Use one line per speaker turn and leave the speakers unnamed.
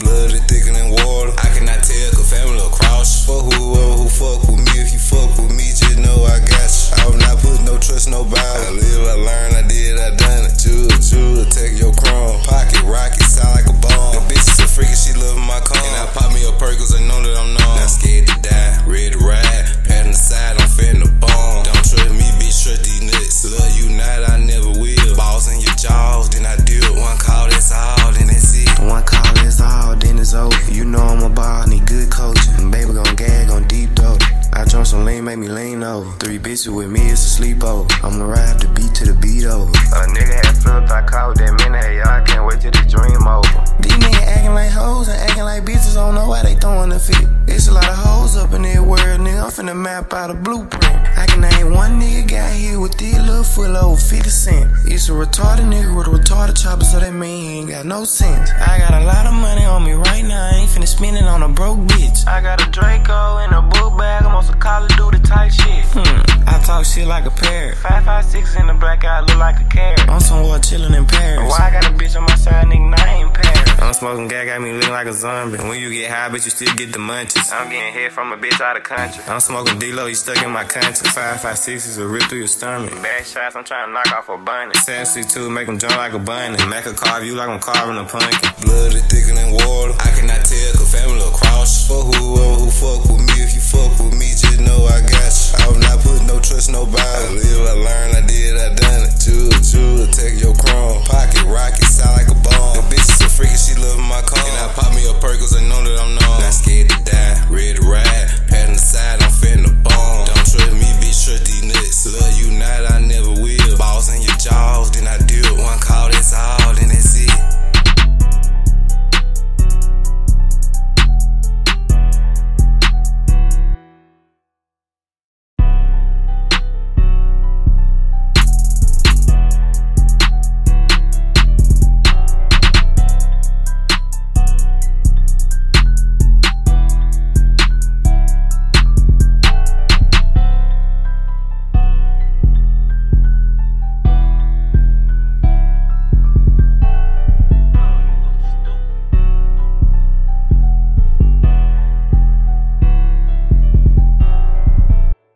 Blood is thicker than water. I cannot tell, cause family across. Fuck whoever who fuck with me. If you fuck with me, just know I got you. I will not put no trust nobody. I live, I learn, I did, I done it. Chew, chew, take your crumb. Pocket rocket, sound like a bomb. The bitch is so freaky, she love my cum. And I pop me a perk, cause I know that I'm
some make me lean over. Three bitches with me, it's a sleepover. I'ma ride the beat to the beat over. A nigga had flipped, I caught that minute. Hey, y'all can't wait till the dream over. These niggas acting like hoes and acting like bitches. Don't know why they throwing the fit. It's a lot of hoes up in that world, nigga. I'm finna map out a blueprint. I can name one nigga got here with this little foot over 50 cent. It's a retarded nigga with a retarded chopper, so that mean he ain't got no sense. I got a lot of money on me right now. I ain't finna spend it on a broke bitch. I got a Draco in talk shit like a parrot. 556 in the black eye, look like a carrot. I'm somewhere chillin' in Paris. Why I got a bitch on my side, nigga? I ain't Paris. I'm smoking gas, got me looking like a zombie. When you get high, bitch, you still get the munchies. I'm getting hit from a bitch out of country. I'm smoking D-Lo, you stuck in my country. 556 is a rip through your stomach. Bad shots, I'm trying to knock off a bunny. 762, make them jump like a bunny. Mac a carve you like I'm carving a pumpkin.
Blood is thicker than water. I cannot